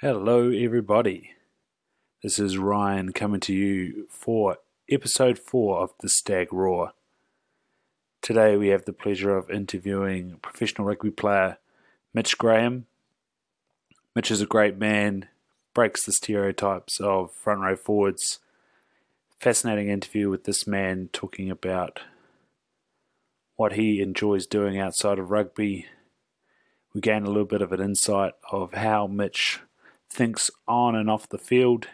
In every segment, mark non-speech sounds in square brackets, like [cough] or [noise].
Hello, everybody. This is Ryan coming to you for episode four of the Stag Roar. Today, we have the pleasure of interviewing professional rugby player Mitch Graham. Mitch is a great man, breaks the stereotypes of front row forwards. Fascinating interview with this man talking about what he enjoys doing outside of rugby. We gain a little bit of an insight of how Mitch thinks on and off the field,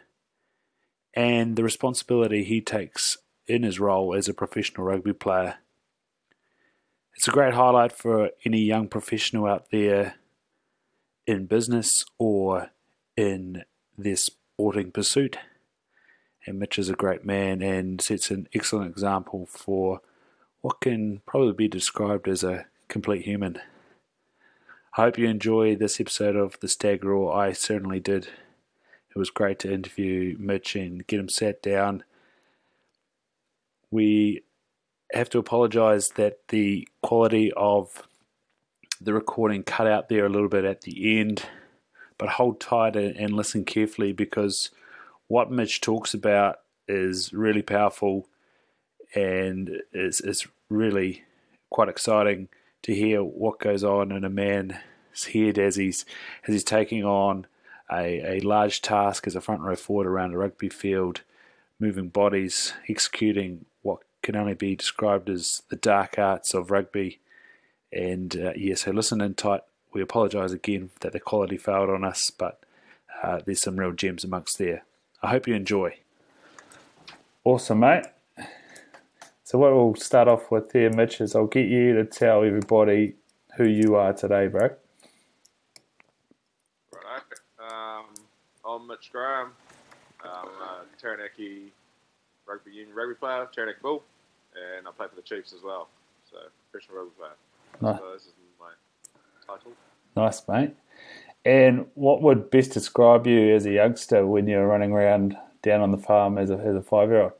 and the responsibility he takes in his role as a professional rugby player. It's a great highlight for any young professional out there in business or in their sporting pursuit. And Mitch is a great man and sets an excellent example for what can probably be described as a complete human. Hope you enjoy this episode of The Stag Roar. I certainly did. It was great to interview Mitch and get him sat down. We have to apologise that the quality of the recording cut out there a little bit at the end, but hold tight and listen carefully because what Mitch talks about is really powerful and is, is really quite exciting to hear what goes on in a man's head as he's as he's taking on a, a large task as a front row forward around a rugby field, moving bodies, executing what can only be described as the dark arts of rugby. And uh, yeah, so listen in tight. We apologise again that the quality failed on us, but uh, there's some real gems amongst there. I hope you enjoy. Awesome, mate. So what we'll start off with here, Mitch, is I'll get you to tell everybody who you are today, bro. Right. Um, I'm Mitch Graham. I'm a Taranaki rugby union rugby player, Taranaki Bull, and I play for the Chiefs as well. So professional rugby player. Nice. So this is my title. Nice, mate. And what would best describe you as a youngster when you're running around down on the farm as a, as a five year old?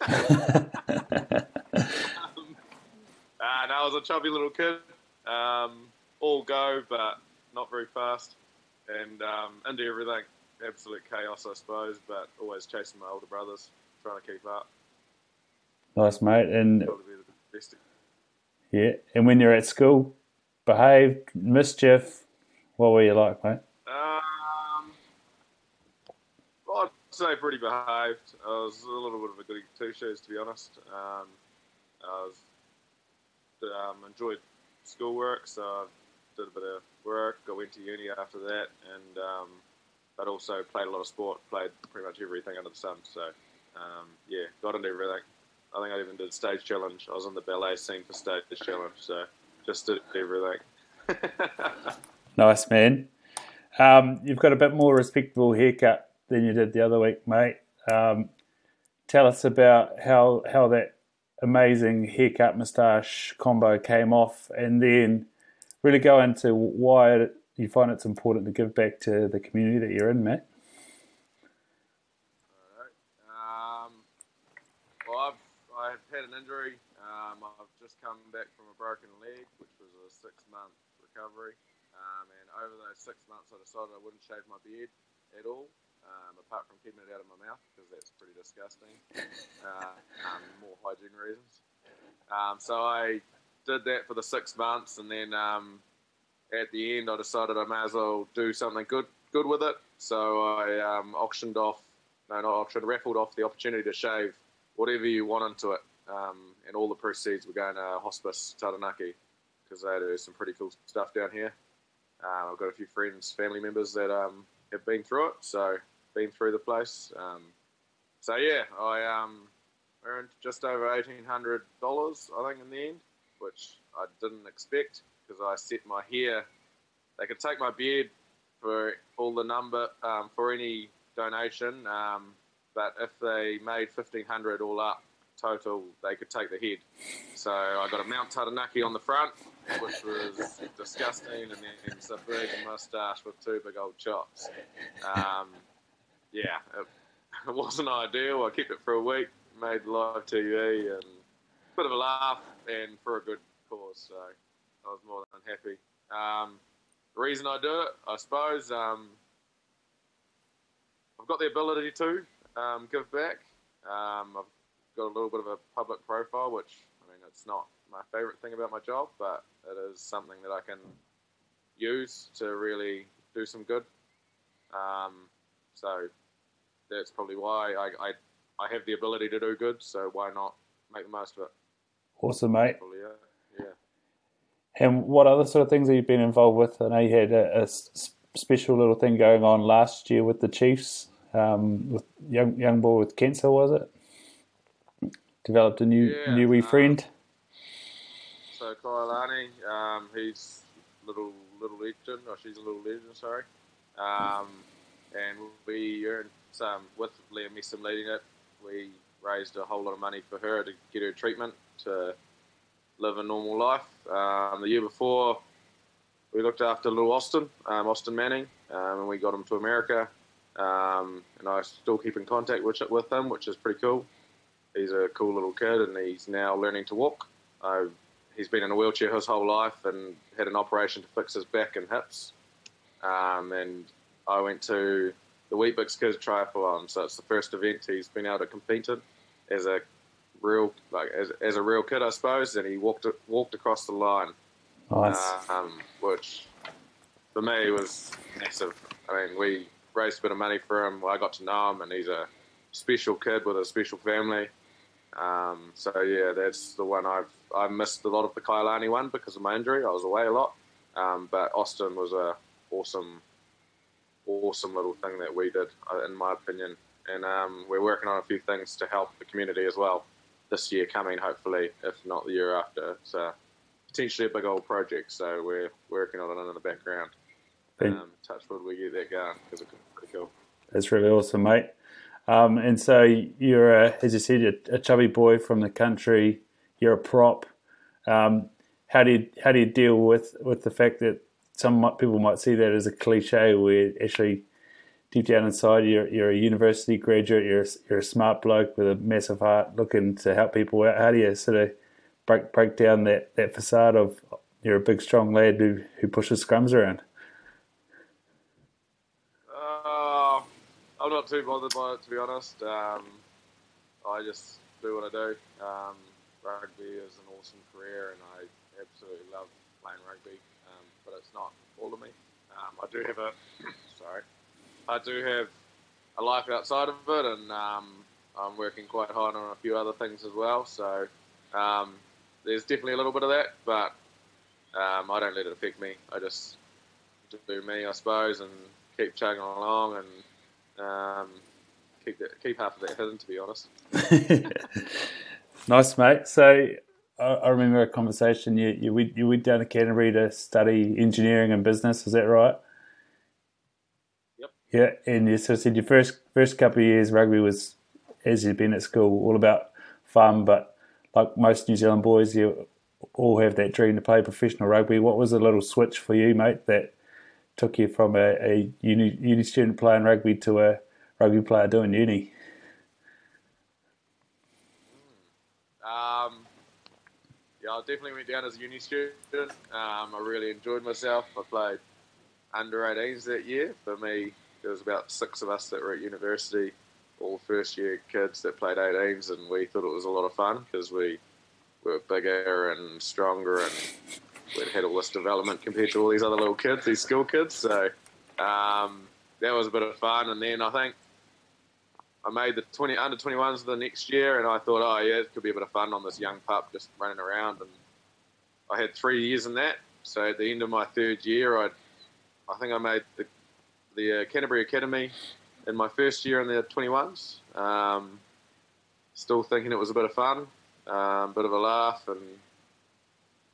Um, uh, no, I was a chubby little kid. Um, all go, but not very fast. And um, into everything. Absolute chaos, I suppose, but always chasing my older brothers, trying to keep up. Nice, mate. And Got to be the best. yeah, and when you're at school, behaved, mischief. What were you like, mate? Um, Say pretty behaved. I was a little bit of a goody two shoes, to be honest. Um, I was um, enjoyed schoolwork, so I did a bit of work. I went to uni after that, and um, but also played a lot of sport. Played pretty much everything under the sun. So um, yeah, got into everything. I think I even did stage challenge. I was on the ballet scene for stage challenge, so just did everything. [laughs] Nice, man. Um, you've got a bit more respectable haircut than you did the other week, mate. Um, tell us about how how that amazing haircut moustache combo came off, and then really go into why you find it's important to give back to the community that you're in, mate. Um, well, I've, I've had an injury. Um, I've just come back from a broken leg, which was a six month recovery. Um, and over those six months, I decided I wouldn't shave my beard at all, um, apart from keeping it out of my mouth, because that's pretty disgusting. uh, [laughs] um, more hygiene reasons. Um, so I did that for the six months, and then um, at the end, I decided I may as well do something good good with it. So I um, auctioned off, no, not auctioned, raffled off the opportunity to shave whatever you want into it, um, and all the proceeds were going to Hospice Taranaki because they do some pretty cool stuff down here. Uh, I've got a few friends, family members that um, have been through it, so been through the place. Um, so yeah, I um, earned just over eighteen hundred dollars, I think, in the end, which I didn't expect because I set my hair. They could take my beard for all the number um, for any donation, um, but if they made fifteen hundred all up total, they could take the head. So I got a Mount Taranaki on the front, which was disgusting, and then it's a big moustache with two big old chops. Um, yeah, it, [laughs] it wasn't ideal. I kept it for a week, made live TV, and a bit of a laugh, and for a good cause. So I was more than happy. Um, the reason I do it, I suppose, um, I've got the ability to um, give back. Um, I've got a little bit of a public profile, which I mean, it's not my favourite thing about my job, but it is something that I can use to really do some good. Um, so that's probably why I, I, I have the ability to do good. So why not make the most of it? Awesome, mate. Yeah. And what other sort of things have you been involved with? I know you had a, a special little thing going on last year with the Chiefs, um, with young young boy with cancer, was it? Developed a new Yeah, new wee um, friend. So Kailani, um, he's little little legend, or she's a little legend, sorry. Um, and we earned some with Liam Messam leading it. We raised a whole lot of money for her to get her treatment to live a normal life. Um, the year before, we looked after little Austin, um, Austin Manning, um, and we got him to America. Um, and I still keep in contact with with him, which is pretty cool. He's a cool little kid, and he's now learning to walk. I he's been in a wheelchair his whole life and had an operation to fix his back and hips. Um, and I went to the Weet-Bix Kids Triathlon, so it's the first event he's been able to compete in as a real like as, as a real kid, I suppose. And he walked walked across the line, Nice. um, which for me was massive. I mean, we raised a bit of money for him. I got to know him, and he's a special kid with a special family. Um, so yeah, that's the one I've I missed a lot of the Kailani one because of my injury. I was away a lot, um, but Austin was a awesome, awesome little thing that we did, uh, in my opinion. And um, we're working on a few things to help the community as well this year coming, hopefully, if not the year after. It's uh, potentially a big old project, so we're working on it in the background. Thank- Um, touch wood, we get that going because it's pretty cool. That's really awesome, mate. Um, and so you're, a, as you said, a, a chubby boy from the country. You're a prop. Um, how do you how do you deal with, with the fact that some people might see that as a cliche, where actually deep down inside you're you're a university graduate, you're you're a smart bloke with a massive heart, looking to help people out. How do you sort of break break down that, that facade of you're a big strong lad who who pushes scrums around? Uh, I'm not too bothered by it, to be honest. Um, I just do what I do. Um, rugby is an awesome career, and I absolutely love playing rugby. Um, but it's not all of me. Um, I do have a [coughs] sorry. I do have a life outside of it, and um, I'm working quite hard on a few other things as well. So um, there's definitely a little bit of that, but I don't let it affect me. I just do me, I suppose, and keep chugging along and um, keep that, keep half of that hidden. To be honest. [laughs] nice, mate. So I, I remember a conversation. You you went, you went down to Canterbury to study engineering and business. Is that right? Yep. Yeah, and you sort of said your first first couple of years rugby was, as you've been at school, all about fun. But like most New Zealand boys, you all have that dream to play professional rugby. What was the little switch for you, mate, that took you from a, a uni, uni student playing rugby to a rugby player doing uni? Um, yeah, I definitely went down as a uni student. Um, I really enjoyed myself. I played under 18s that year. For me, there was about six of us that were at university, all first year kids that played 18s, and we thought it was a lot of fun because we were bigger and stronger and we'd had all this development compared to all these other little kids, these school kids. So um, that was a bit of fun. And then I think I made the 20 under 21s the next year, and I thought, oh yeah, it could be a bit of fun on this young pup just running around. And I had three years in that. So at the end of my third year, I I think I made the the uh, Canterbury Academy in my first year in the 21s. Um, still thinking it was a bit of fun, um, bit of a laugh, and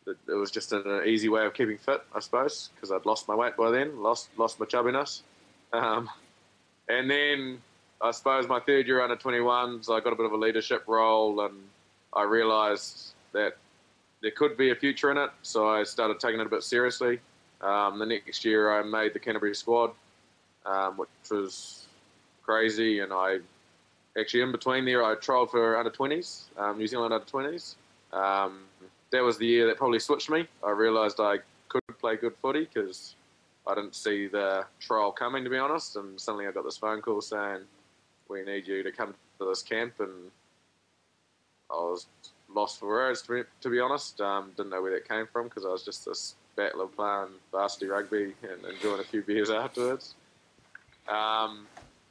it, it was just an easy way of keeping fit, I suppose, because I'd lost my weight by then, lost lost my chubbiness. Um, and then I suppose my third year under 21s, I got a bit of a leadership role, and I realised that there could be a future in it. So I started taking it a bit seriously. Um, the next year, I made the Canterbury squad, um, which was crazy. And I actually, in between there, I trialled for under 20s, um, New Zealand under 20s. That was the year that probably switched me. I realised I could play good footy because I didn't see the trial coming, to be honest. And suddenly I got this phone call saying, "We need you to come to this camp," and I was lost for words, to be, to be honest. Um, didn't know where that came from because I was just this battler playing varsity rugby and enjoying a few beers [laughs] afterwards. Um,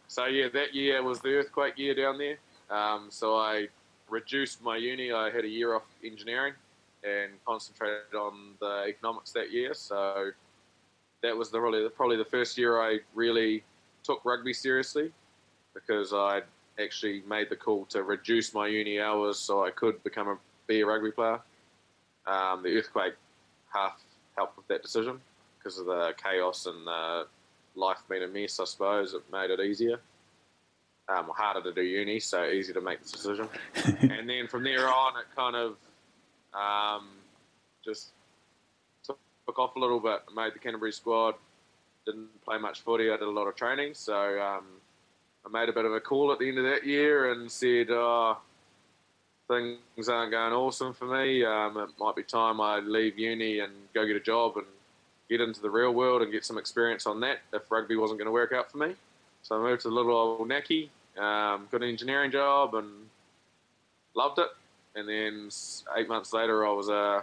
so yeah, that year was the earthquake year down there. Um, so I reduced my uni. I had a year off engineering and concentrated on the economics that year. So that was the really probably the first year I really took rugby seriously because I actually made the call to reduce my uni hours so I could become a be a rugby player. Um, the earthquake half helped with that decision because of the chaos and the life being a mess. I suppose it made it easier. Um, harder to do uni, so easy to make the decision. [laughs] and then from there on, it kind of um, just took, off a little bit. Made the Canterbury squad. Didn't play much footy. I did a lot of training, so um, I made a bit of a call at the end of that year and said, oh, things aren't going awesome for me. Um, it might be time I leave uni and go get a job and get into the real world and get some experience on that if rugby wasn't going to work out for me. So I moved to little old Naki, um, got an engineering job and loved it. And then eight months later, I was, uh,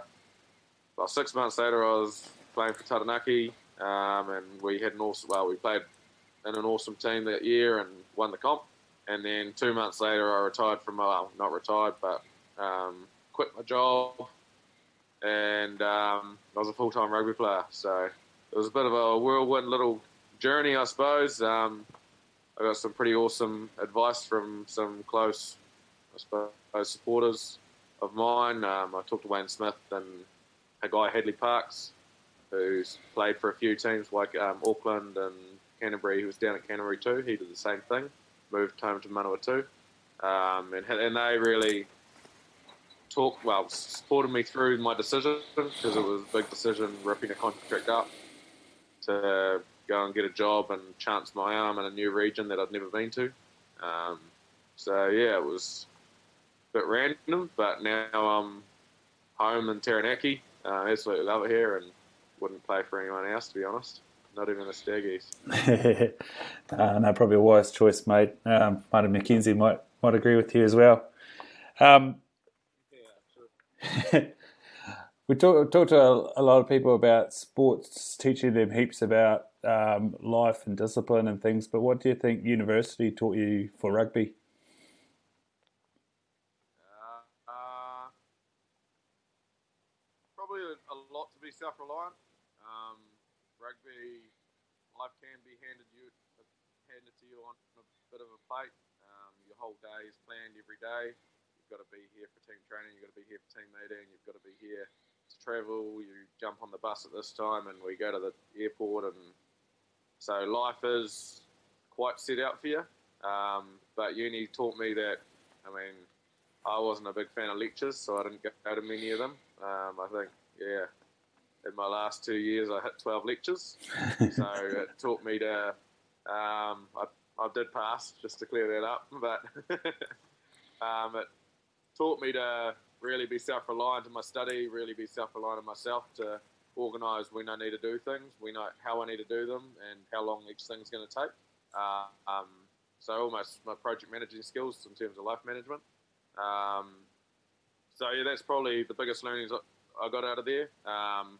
well, six months later, I was playing for Taranaki um, and we had an awesome, well, we played in an awesome team that year and won the comp. And then two months later, I retired from, well, not retired, but um, quit my job. And um, I was a full time rugby player. So it was a bit of a whirlwind little journey, I suppose. Um, I got some pretty awesome advice from some close, I suppose, supporters of mine. Um, I talked to Wayne Smith and a guy, Hadleigh Parkes, who's played for a few teams like um, Auckland and Canterbury. He was down at Canterbury too. He did the same thing moved home to Manawatu. Um, and, and they really talked, well, supported me through my decision because it was a big decision ripping a contract up to go and get a job and chance my arm in a new region that I'd never been to. Um, so, yeah, it was bit random, but now I'm home in Taranaki. Uh, absolutely love it here and wouldn't play for anyone else, to be honest not even a Staggies. [laughs] uh, no, probably a wise choice, mate. Um, Martin McKenzie might might agree with you as well. Um, [laughs] we talk, talk to a, a, lot of people about sports, teaching them heaps about um, life and discipline and things. But what do you think university taught you for rugby? Uh, uh, probably a, a self-reliant rugby, life can be handed you handed to you on a bit of a plate. Um, your whole day is planned every day. You've got to be here for team training. You've got to be here for team meeting. You've got to be here to travel. You jump on the bus at this time, and we go to the airport. And so life is quite set out for you. Um, but uni taught me that. I mean, I wasn't a big fan of lectures, so I didn't go to many of them. Um, I think, yeah, in my last two years, I hit 12 lectures. [laughs] so it taught me to, um, I, I did pass, just to clear that up, but [laughs] um, it taught me to really be self reliant in my study, really be self reliant in myself to organise when I need to do things, we know how I need to do them, and how long each thing's going to take. Uh, um, so almost my project managing skills in terms of life management. Um, so yeah, that's probably the biggest learnings I got out of there. Um,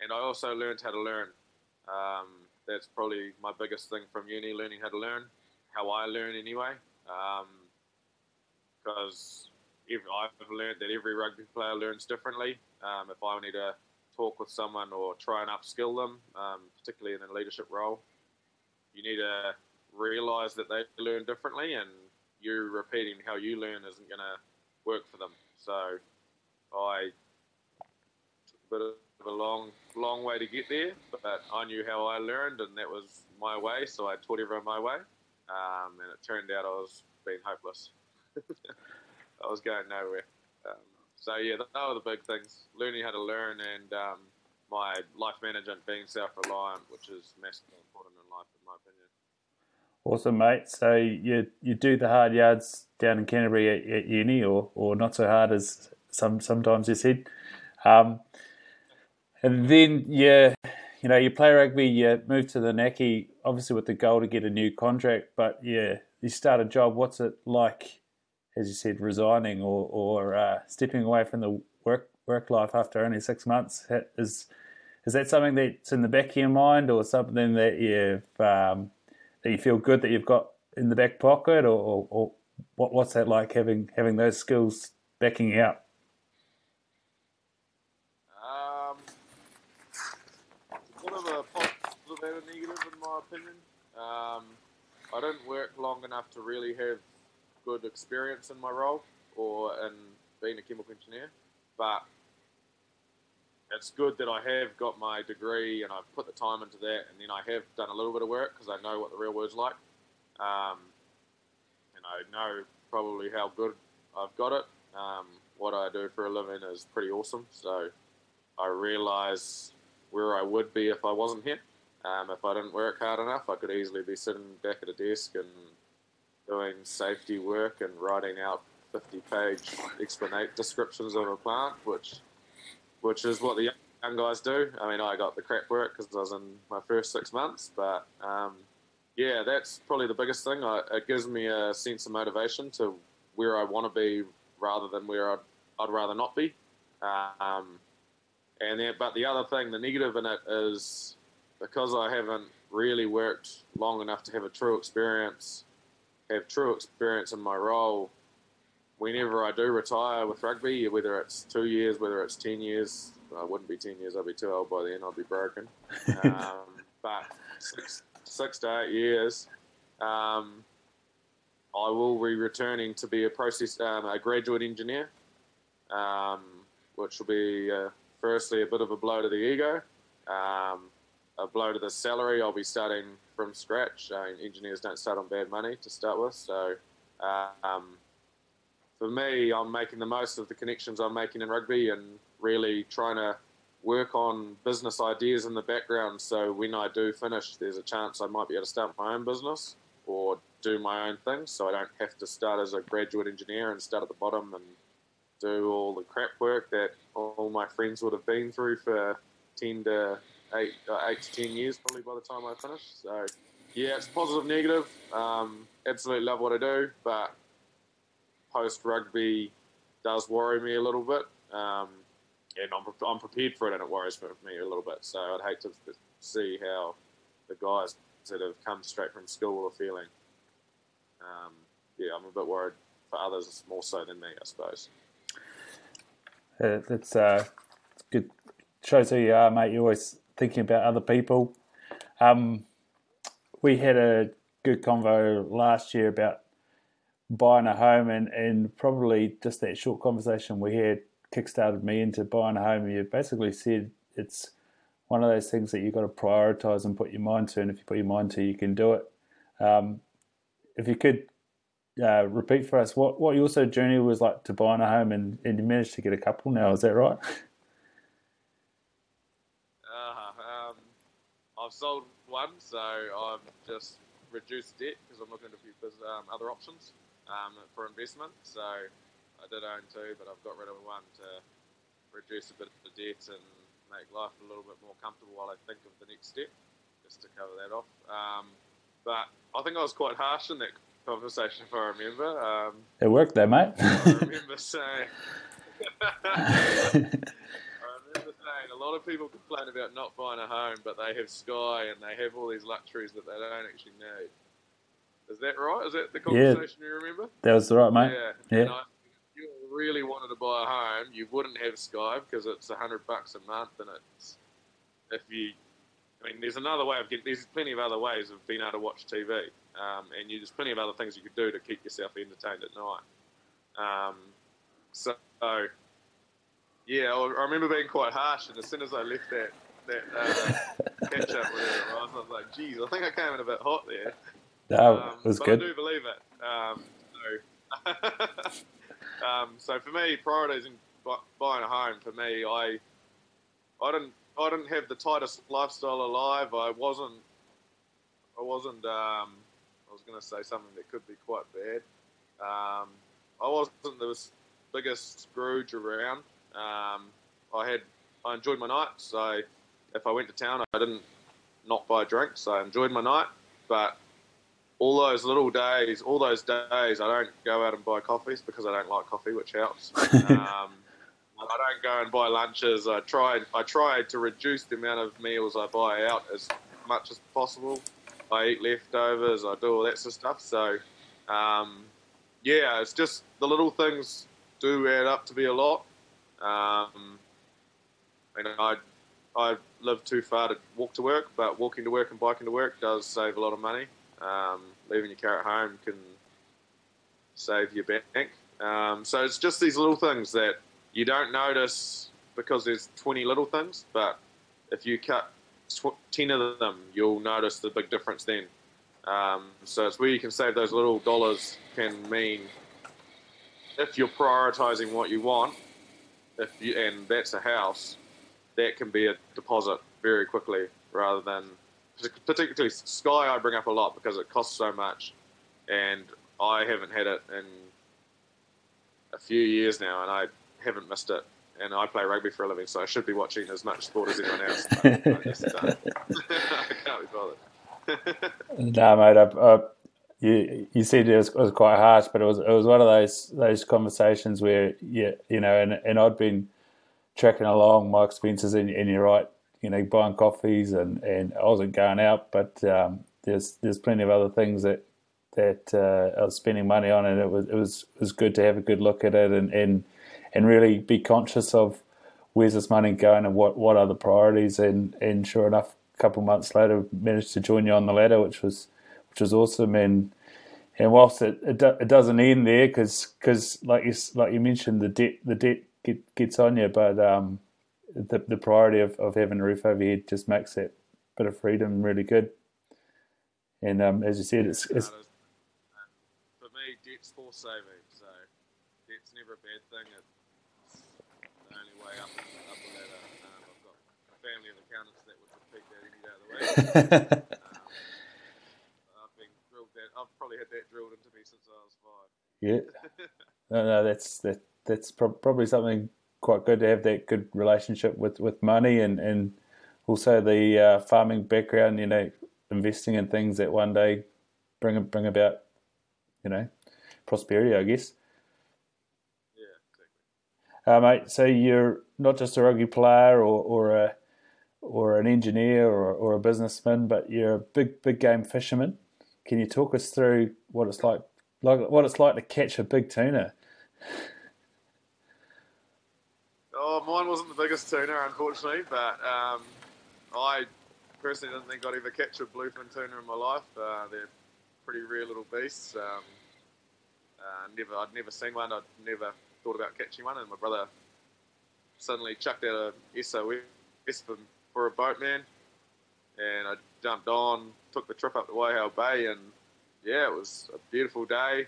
and I also learned how to learn. Um, that's probably my biggest thing from uni, learning how to learn, how I learn anyway. Because um, I've learned that every rugby player learns differently. Um, if I need to talk with someone or try and upskill them, um, particularly in a leadership role, you need to realise that they learn differently, and you repeating how you learn isn't going to work for them. So I took a bit of a long, long way to get there, but I knew how I learned, and that was my way. So I taught everyone my way, um, and it turned out I was being hopeless. [laughs] I was going nowhere. Um, so yeah, those are the big things: learning how to learn, and um, my life management being self-reliant, which is massively important in life, in my opinion. Awesome, mate. So you you do the hard yards down in Canterbury at, at uni, or or not so hard as some sometimes you said. Um, And then, yeah, you know, you play rugby, you move to the Naki, obviously with the goal to get a new contract. But yeah, you start a job. What's it like, as you said, resigning or, or uh, stepping away from the work work life after only six months? Is is that something that's in the back of your mind, or something that you've um, that you feel good that you've got in the back pocket, or, or, or what, what's that like having having those skills backing you up? a negative in my opinion. Um, I didn't work long enough to really have good experience in my role or in being a chemical engineer, but it's good that I have got my degree and I've put the time into that, and then I have done a little bit of work because I know what the real world's like, um, and I know probably how good I've got it. Um, what I do for a living is pretty awesome, so I realise where I would be if I wasn't here. Um, if I didn't work hard enough, I could easily be sitting back at a desk and doing safety work and writing out 50-page explanation descriptions of a plant, which which is what the young guys do. I mean, I got the crap work because I was in my first six months, but um, yeah, that's probably the biggest thing. I, it gives me a sense of motivation to where I want to be rather than where I'd, I'd rather not be. Um, and then, but the other thing, the negative in it is because I haven't really worked long enough to have a true experience, have true experience in my role. Whenever I do retire with rugby, whether it's two years, whether it's ten years, I wouldn't be ten years. I'd be too old by then. I'd be broken. um, [laughs] but six, six to eight years, um, I will be returning to be a process, um, a graduate engineer, um, which will be uh, firstly a bit of a blow to the ego. Um, a blow to the salary. I'll be starting from scratch. Uh, engineers don't start on bad money to start with. So um, for me, I'm making the most of the connections I'm making in rugby and really trying to work on business ideas in the background. So when I do finish, there's a chance I might be able to start my own business or do my own thing. So I don't have to start as a graduate engineer and start at the bottom and do all the crap work that all my friends would have been through for 10 to eight uh, eight to ten years probably by the time I finish. So yeah, it's positive, negative. Um, absolutely love what I do, but post rugby does worry me a little bit. Um, and I'm, I'm prepared for it, and it worries me a little bit. So I'd hate to see how the guys that have come straight from school are feeling. Um, yeah, I'm a bit worried for others more so than me, I suppose. Uh, it's uh, good. Shows who you are, mate. You always thinking about other people. Um, we had a good convo last year about buying a home, and, and probably just that short conversation we had kickstarted me into buying a home. You basically said it's one of those things that you've got to prioritize and put your mind to, and if you put your mind to, you can do it. Um, if you could uh, repeat for us what, what your sort journey was like to buying a home, and, and you managed to get a couple now, is that right? I've sold one, so I've just reduced debt because I'm looking at a few um, other options um, for investment. So I did own two, but I've got rid of one to reduce a bit of the debt and make life a little bit more comfortable while I think of the next step, just to cover that off. Um, but I think I was quite harsh in that conversation, if I remember. Um, it worked though, mate. I remember saying. [laughs] [laughs] lot of people complain about not buying a home, but they have Sky and they have all these luxuries that they don't actually need. Is that right? Is that the conversation yeah, you remember? That was the right, mate. Yeah. yeah. I, if you really wanted to buy a home, you wouldn't have Sky because it's a hundred bucks a month, and it's if you. I mean, there's another way of getting. There's plenty of other ways of being able to watch TV, um, and you, there's plenty of other things you could do to keep yourself entertained at night. Um, so yeah, I remember being quite harsh, and as soon as I left that that uh, catch up with her, I was like, "Geez, I think I came in a bit hot there." No, um, it was but good. I do believe it. Um, so, [laughs] um, so for me, priorities in buying a home for me, I I didn't I didn't have the tightest lifestyle alive. I wasn't I wasn't um, I was going to say something that could be quite bad. Um, I wasn't the biggest Scrooge around. Um, I had I enjoyed my night, so if I went to town, I didn't not buy a drinks. I enjoyed my night, but all those little days, all those days, I don't go out and buy coffees because I don't like coffee, which helps. [laughs] um, I don't go and buy lunches. I tried. I tried to reduce the amount of meals I buy out as much as possible. I eat leftovers. I do all that sort of stuff. So, um, yeah, it's just the little things do add up to be a lot. Um, I, I live too far to walk to work, but walking to work and biking to work does save a lot of money. Um, leaving your car at home can save your bank. Um, so it's just these little things that you don't notice because there's 20 little things, but if you cut 10 of them, you'll notice the big difference then. Um, so it's where you can save those little dollars can mean if you're prioritizing what you want, if you, and that's a house, that can be a deposit very quickly rather than particularly Sky. I bring up a lot because it costs so much, and I haven't had it in a few years now, and I haven't missed it. And I play rugby for a living, so I should be watching as much sport as anyone else. [laughs] I, [laughs] I can't be bothered. [laughs] no, mate. I, I, you you said it was, it was, quite harsh, but it was it was one of those those conversations where yeah, you know, and and I'd been tracking along my expenses, and, and you're right, you know, buying coffees, and, and I wasn't going out, but um, there's there's plenty of other things that that uh, I was spending money on, and it was it was it was good to have a good look at it, and and and really be conscious of where's this money going and what, what are the priorities. And, and sure enough, a couple of months later, managed to join you on the ladder, which was which was awesome. And and whilst it it, do, it doesn't end there, because because like you like you mentioned, the debt the debt get, gets on you, but um, the the priority of, of having a roof over your head just makes that bit of freedom really good. And um, as you said, it's, it's for me, debt's for saving. So debt's never a bad thing. It, way up, up the ladder. Um, I've got a family of accountants that would repeat that any day of the week. [laughs] um, I've been drilled that. I've probably had that drilled into me since I was five. Yeah. [laughs] no, no, that's that. That's pro- probably something quite good to have that good relationship with, with money and, and also the uh, farming background. You know, investing in things that one day bring bring about, you know, prosperity. I guess. Yeah, exactly. Uh, mate, so you're not just a rugby player or, or a or an engineer or, or a businessman, but you're a big big game fisherman. Can you talk us through what it's like, like what it's like to catch a big tuna? Oh, mine wasn't the biggest tuna, unfortunately, but um, I personally didn't think I'd ever catch a bluefin tuna in my life. Uh, they're pretty rare little beasts. Um, uh, never, I'd never seen one. I'd never thought about catching one, and my brother suddenly chucked out a SOS for, for a boatman, and I jumped on, took the trip up to Waihau Bay, and yeah, it was a beautiful day,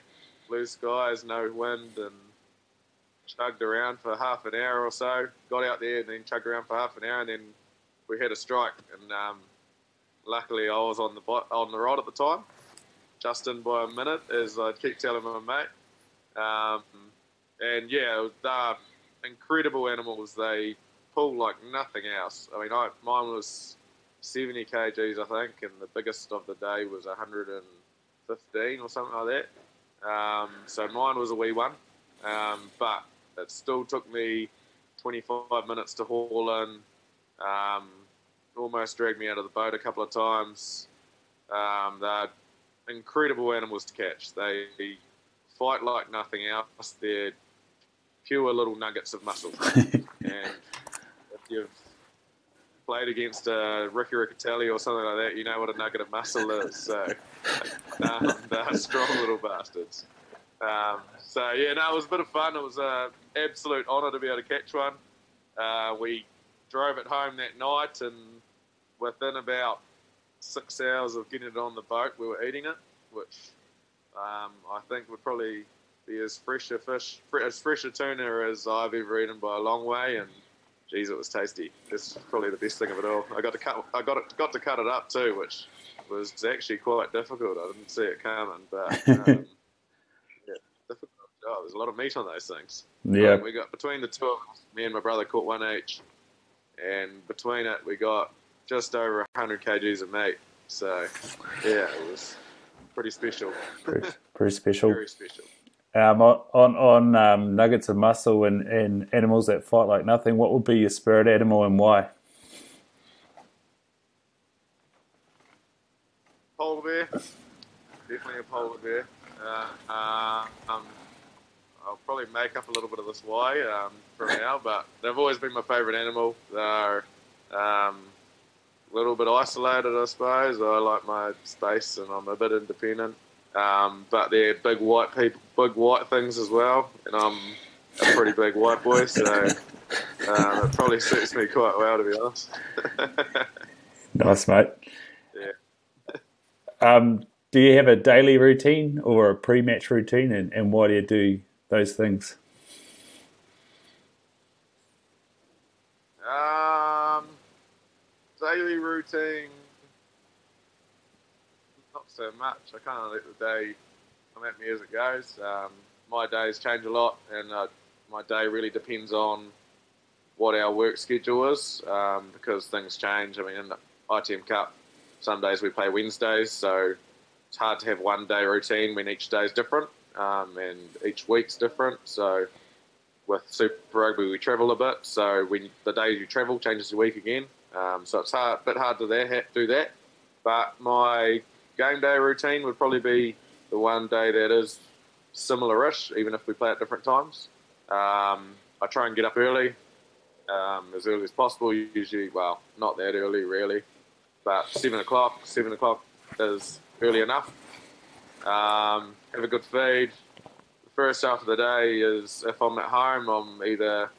blue skies, no wind, and chugged around for half an hour or so. Got out there and then chugged around for half an hour, and then we had a strike. And um, luckily, I was on the on the rod at the time, just in by a minute, as I keep telling my mate. Um, and yeah, they're incredible animals. They pull like nothing else. I mean, I, mine was 70 kgs, I think, and the biggest of the day was 115 or something like that. Um, so mine was a wee one, um, but it still took me 25 minutes to haul in. Um, almost dragged me out of the boat a couple of times. Um, they're incredible animals to catch. They fight like nothing else. They're pure little nuggets of muscle. [laughs] and if you've played against uh, Ricky Riccitelli or something like that, you know what a nugget of muscle is. So [laughs] um, they're strong little bastards. Um, so yeah, no, it was a bit of fun. It was an absolute honour to be able to catch one. Uh, we drove it home that night, and within about six hours of getting it on the boat, we were eating it, which um, I think would probably be as fresh a fish, as fresh a tuna as I've ever eaten by a long way, and geez, it was tasty. Is probably the best thing of it all. I got to cut, I got it, got to cut it up too, which was actually quite difficult. I didn't see it coming, but [laughs] um, yeah, difficult. Oh, there's a lot of meat on those things. Yeah, we got between the two of us, me and my brother caught one each. and between it, we got just over 100 kgs of meat. So, yeah, it was pretty special. Pretty, pretty special. [laughs] Very special. Um, on on um, nuggets of muscle and, and animals that fight like nothing, what would be your spirit animal and why? Polar bear, definitely a polar bear. Uh, uh, um, I'll probably make up a little bit of this why um, from now, but they've always been my favourite animal. They're um, a little bit isolated, I suppose. I like my space and I'm a bit independent. Um, but they're big white people, big white things as well, and I'm a pretty big white boy, so uh, it probably suits me quite well, to be honest. [laughs] nice, mate. Yeah. Um, do you have a daily routine or a pre-match routine, and, and why do you do those things? Um, daily routine so much. I kind of let the day come at me as it goes. Um, my days change a lot, and uh, my day really depends on what our work schedule is um, because things change. I mean, in the ITM Cup, some days we play Wednesdays, so it's hard to have one day routine when each day is different um, and each week's different. So with Super Rugby, we travel a bit, so when the days you travel changes the week again. Um, so it's hard, a bit hard to do that. But my game day routine would probably be the one day that is similar-ish, even if we play at different times. Um, I try and get up early, um, as early as possible. Usually, well, not that early really, but seven o'clock. Seven o'clock is early enough. Um, have a good feed. The first half of the day is if I'm at home, I'm either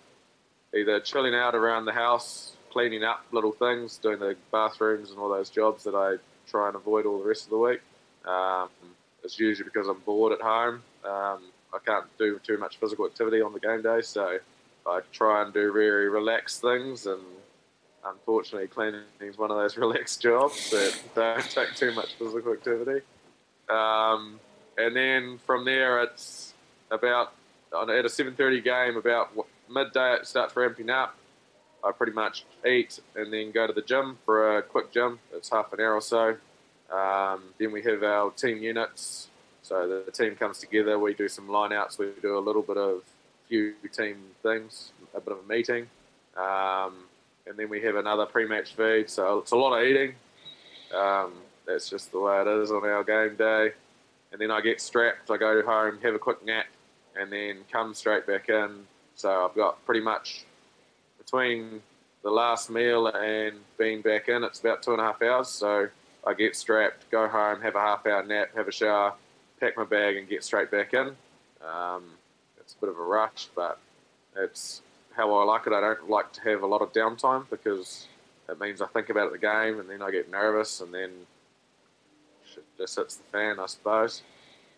either chilling out around the house, cleaning up little things, doing the bathrooms and all those jobs that I try and avoid all the rest of the week. Um, it's usually because I'm bored at home. Um, I can't do too much physical activity on the game day, so I try and do very relaxed things. And unfortunately, cleaning is one of those [laughs] relaxed jobs that don't take too much physical activity. Um, and then from there, it's about at a 7:30 game. About midday, it starts ramping up. I pretty much eat and then go to the gym for a quick gym. It's half an hour or so. Um, then we have our team units. So the, the, team comes together. We do some lineouts. We do a little bit of few team things, a bit of a meeting, um, and then we have another pre-match feed. So it's a lot of eating. Um, that's just the way it is on our game day. And then I get strapped. I go home, have a quick nap, and then come straight back in. So I've got pretty much between the last meal and being back in, it's about two and a half hours. So I get strapped, go home, have a half hour nap, have a shower, pack my bag, and get straight back in. Um, it's a bit of a rush, but it's how I like it. I don't like to have a lot of downtime because it means I think about the game and then I get nervous and then shit just hits the fan, I suppose.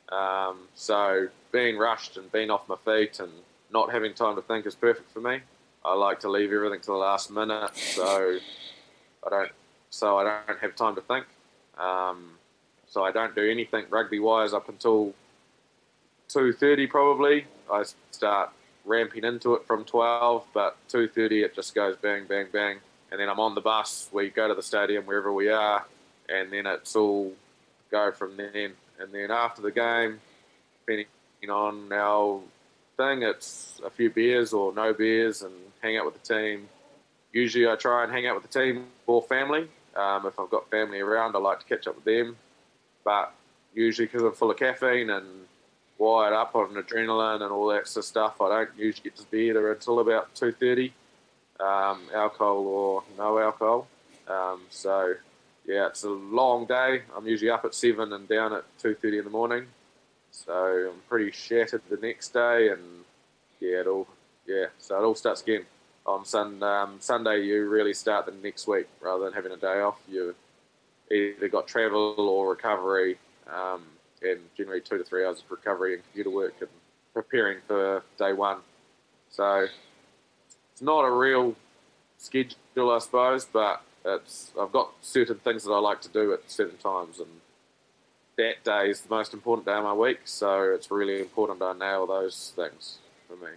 Um, so being rushed and being off my feet and not having time to think is perfect for me. I like to leave everything to the last minute, so I don't so I don't have time to think. Um, so I don't do anything rugby wise up until two thirty probably. I start ramping into it from twelve, but two thirty it just goes bang bang bang, and then I'm on the bus. We go to the stadium wherever we are, and then it's all go from then. And then after the game, depending on our thing, it's a few beers or no beers, and hang out with the team. Usually, I try and hang out with the team or family. Um, if I've got family around, I like to catch up with them. But usually, because I'm full of caffeine and wired up on adrenaline and all that sort of stuff, I don't usually get to bed until about two thirty. Um, alcohol or no alcohol. Um, so yeah, it's a long day. I'm usually up at seven and down at two thirty in the morning. So I'm pretty shattered the next day, and yeah, it all yeah, so it all starts again on sun, um, Sunday. You really start the next week rather than having a day off. You either got travel or recovery, um, and generally two to three hours of recovery and computer work and preparing for day one. So it's not a real schedule, I suppose, but it's I've got certain things that I like to do at certain times, and that day is the most important day of my week. So it's really important I nail those things for me.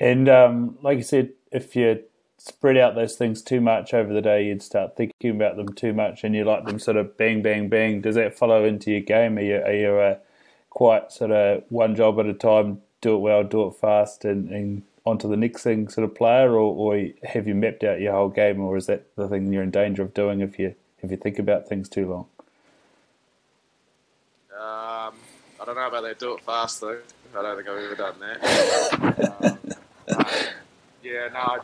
And um, like you said, if you spread out those things too much over the day, you'd start thinking about them too much, and you like them sort of bang, bang, bang. Does that follow into your game? Are you are you a quite sort of one job at a time, do it well, do it fast, and, and onto the next thing sort of player, or, or have you mapped out your whole game, or is that the thing you're in danger of doing if you if you think about things too long? Um, I don't know about that. Do it fast though. I don't think I've ever done that. [laughs] um, yeah, no, I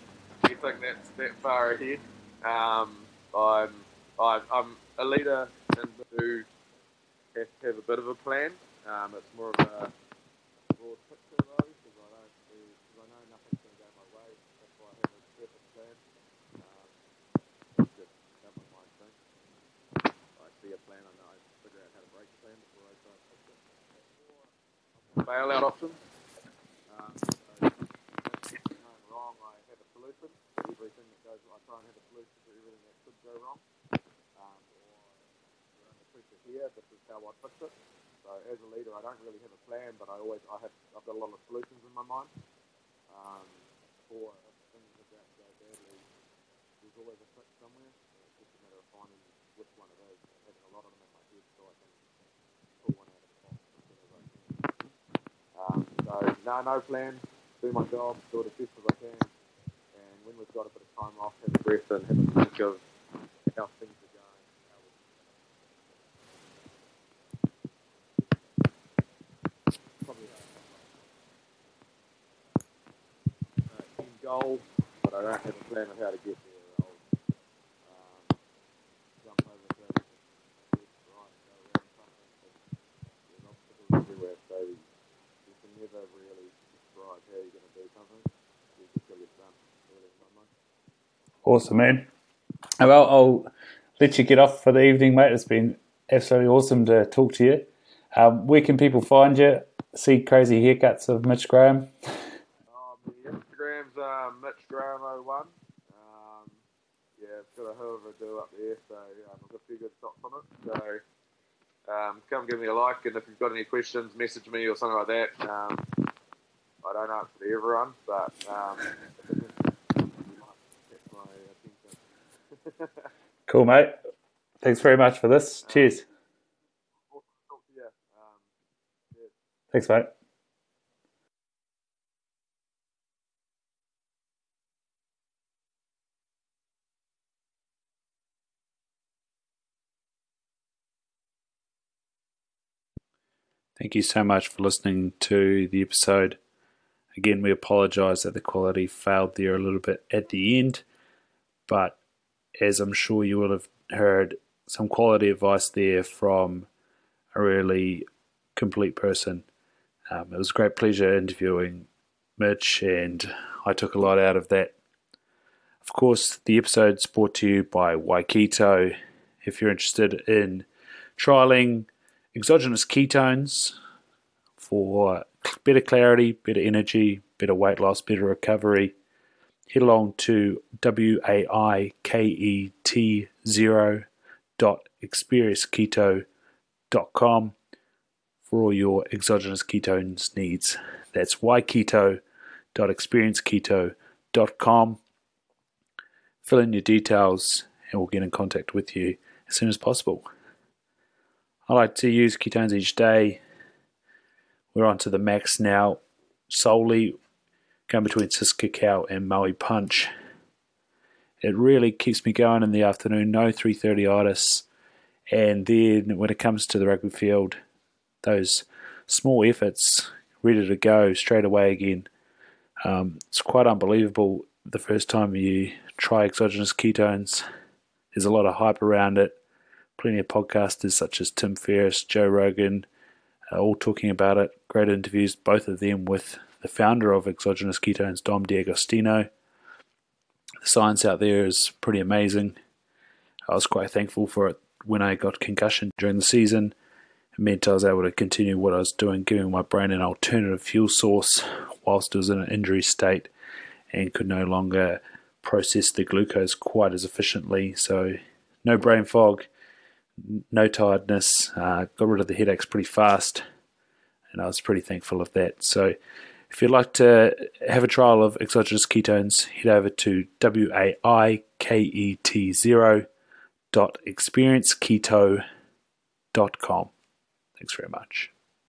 do think that's that far ahead. Um, I'm, I'm, a leader do have to have a bit of a plan. Um, it's more of a broad picture though, because I do, cause I know nothing's going to go my way. That's why I have a perfect plan. Um, just. I see a plan, I know I figure out how to break the plan before I try fix it. Bailout options. Um, so, if there's going wrong, I have a solution. Everything that goes, I try and have a solution for everything that could go wrong. Um, or we're under pressure here. This is how I fix it. So as a leader, I don't really have a plan, but I always I have I've got a lot of solutions in my mind. Um, for if things are about to go badly, there's always a fix somewhere. It's just a matter of finding which one it is and having a lot of them in my head so I can pull one out of the box as soon as I can. Um, so no, no plan. Do my job, do it as best as I can, when we've got a bit of time off, have a breath and have a think of how things are going. Uh, goal, but I don't have a plan of how to get there. I'll um, jump over things, left, right, go around something. but There's obstacles everywhere, so you can never really describe how you're going to do something. You just till it's done. Really, in my mind. Awesome, man. Well, I'll let you get off for the evening, mate. It's been absolutely awesome to talk to you. Um, where can people find you? See crazy haircuts of Mitch Graham. Um, Instagram's uh, Mitch Graham 01. Um, yeah, it's got a hell of a do up there, so um, I've got a few good shots on it. So um, come give me a like, and if you've got any questions, message me or something like that. Um, I don't answer to everyone, but um, if it is, you might catch my attention. Cool, mate. Thanks very much for this. Cheers. Um, yeah. Thanks, mate. Thank you so much for listening to the episode. Again, we apologize that the quality failed there a little bit at the end, but as I'm sure you will have heard, some quality advice there from a really complete person. Um, it was a great pleasure interviewing Mitch, and I took a lot out of that. Of course, the episode's brought to you by Waikito. If you're interested in trialing exogenous ketones for better clarity, better energy, better weight loss, better recovery, head along to W-A-I-K-E-T zero dot experienceketo.com for all your exogenous ketones needs. That's yketo.experienceketo.com. Fill in your details and we'll get in contact with you as soon as possible. I like to use ketones each day. We're on to the max now, solely going between Cacao and Maui Punch. It really keeps me going in the afternoon, no 3.30 itis. And then when it comes to the rugby field, those small efforts ready to go straight away again. Um, it's quite unbelievable the first time you try exogenous ketones. There's a lot of hype around it. Plenty of podcasters such as Tim Ferriss, Joe Rogan, uh, all talking about it. Great interviews, both of them with the founder of exogenous ketones, Dom D'Agostino. The science out there is pretty amazing. I was quite thankful for it when I got concussion during the season. It meant I was able to continue what I was doing, giving my brain an alternative fuel source whilst it was in an injury state and could no longer process the glucose quite as efficiently. So, no brain fog, no tiredness, uh, got rid of the headaches pretty fast, and I was pretty thankful of that. So, If you'd like to have a trial of exogenous ketones, head over to waikeT0 dot experienceketo.com. Thanks very much.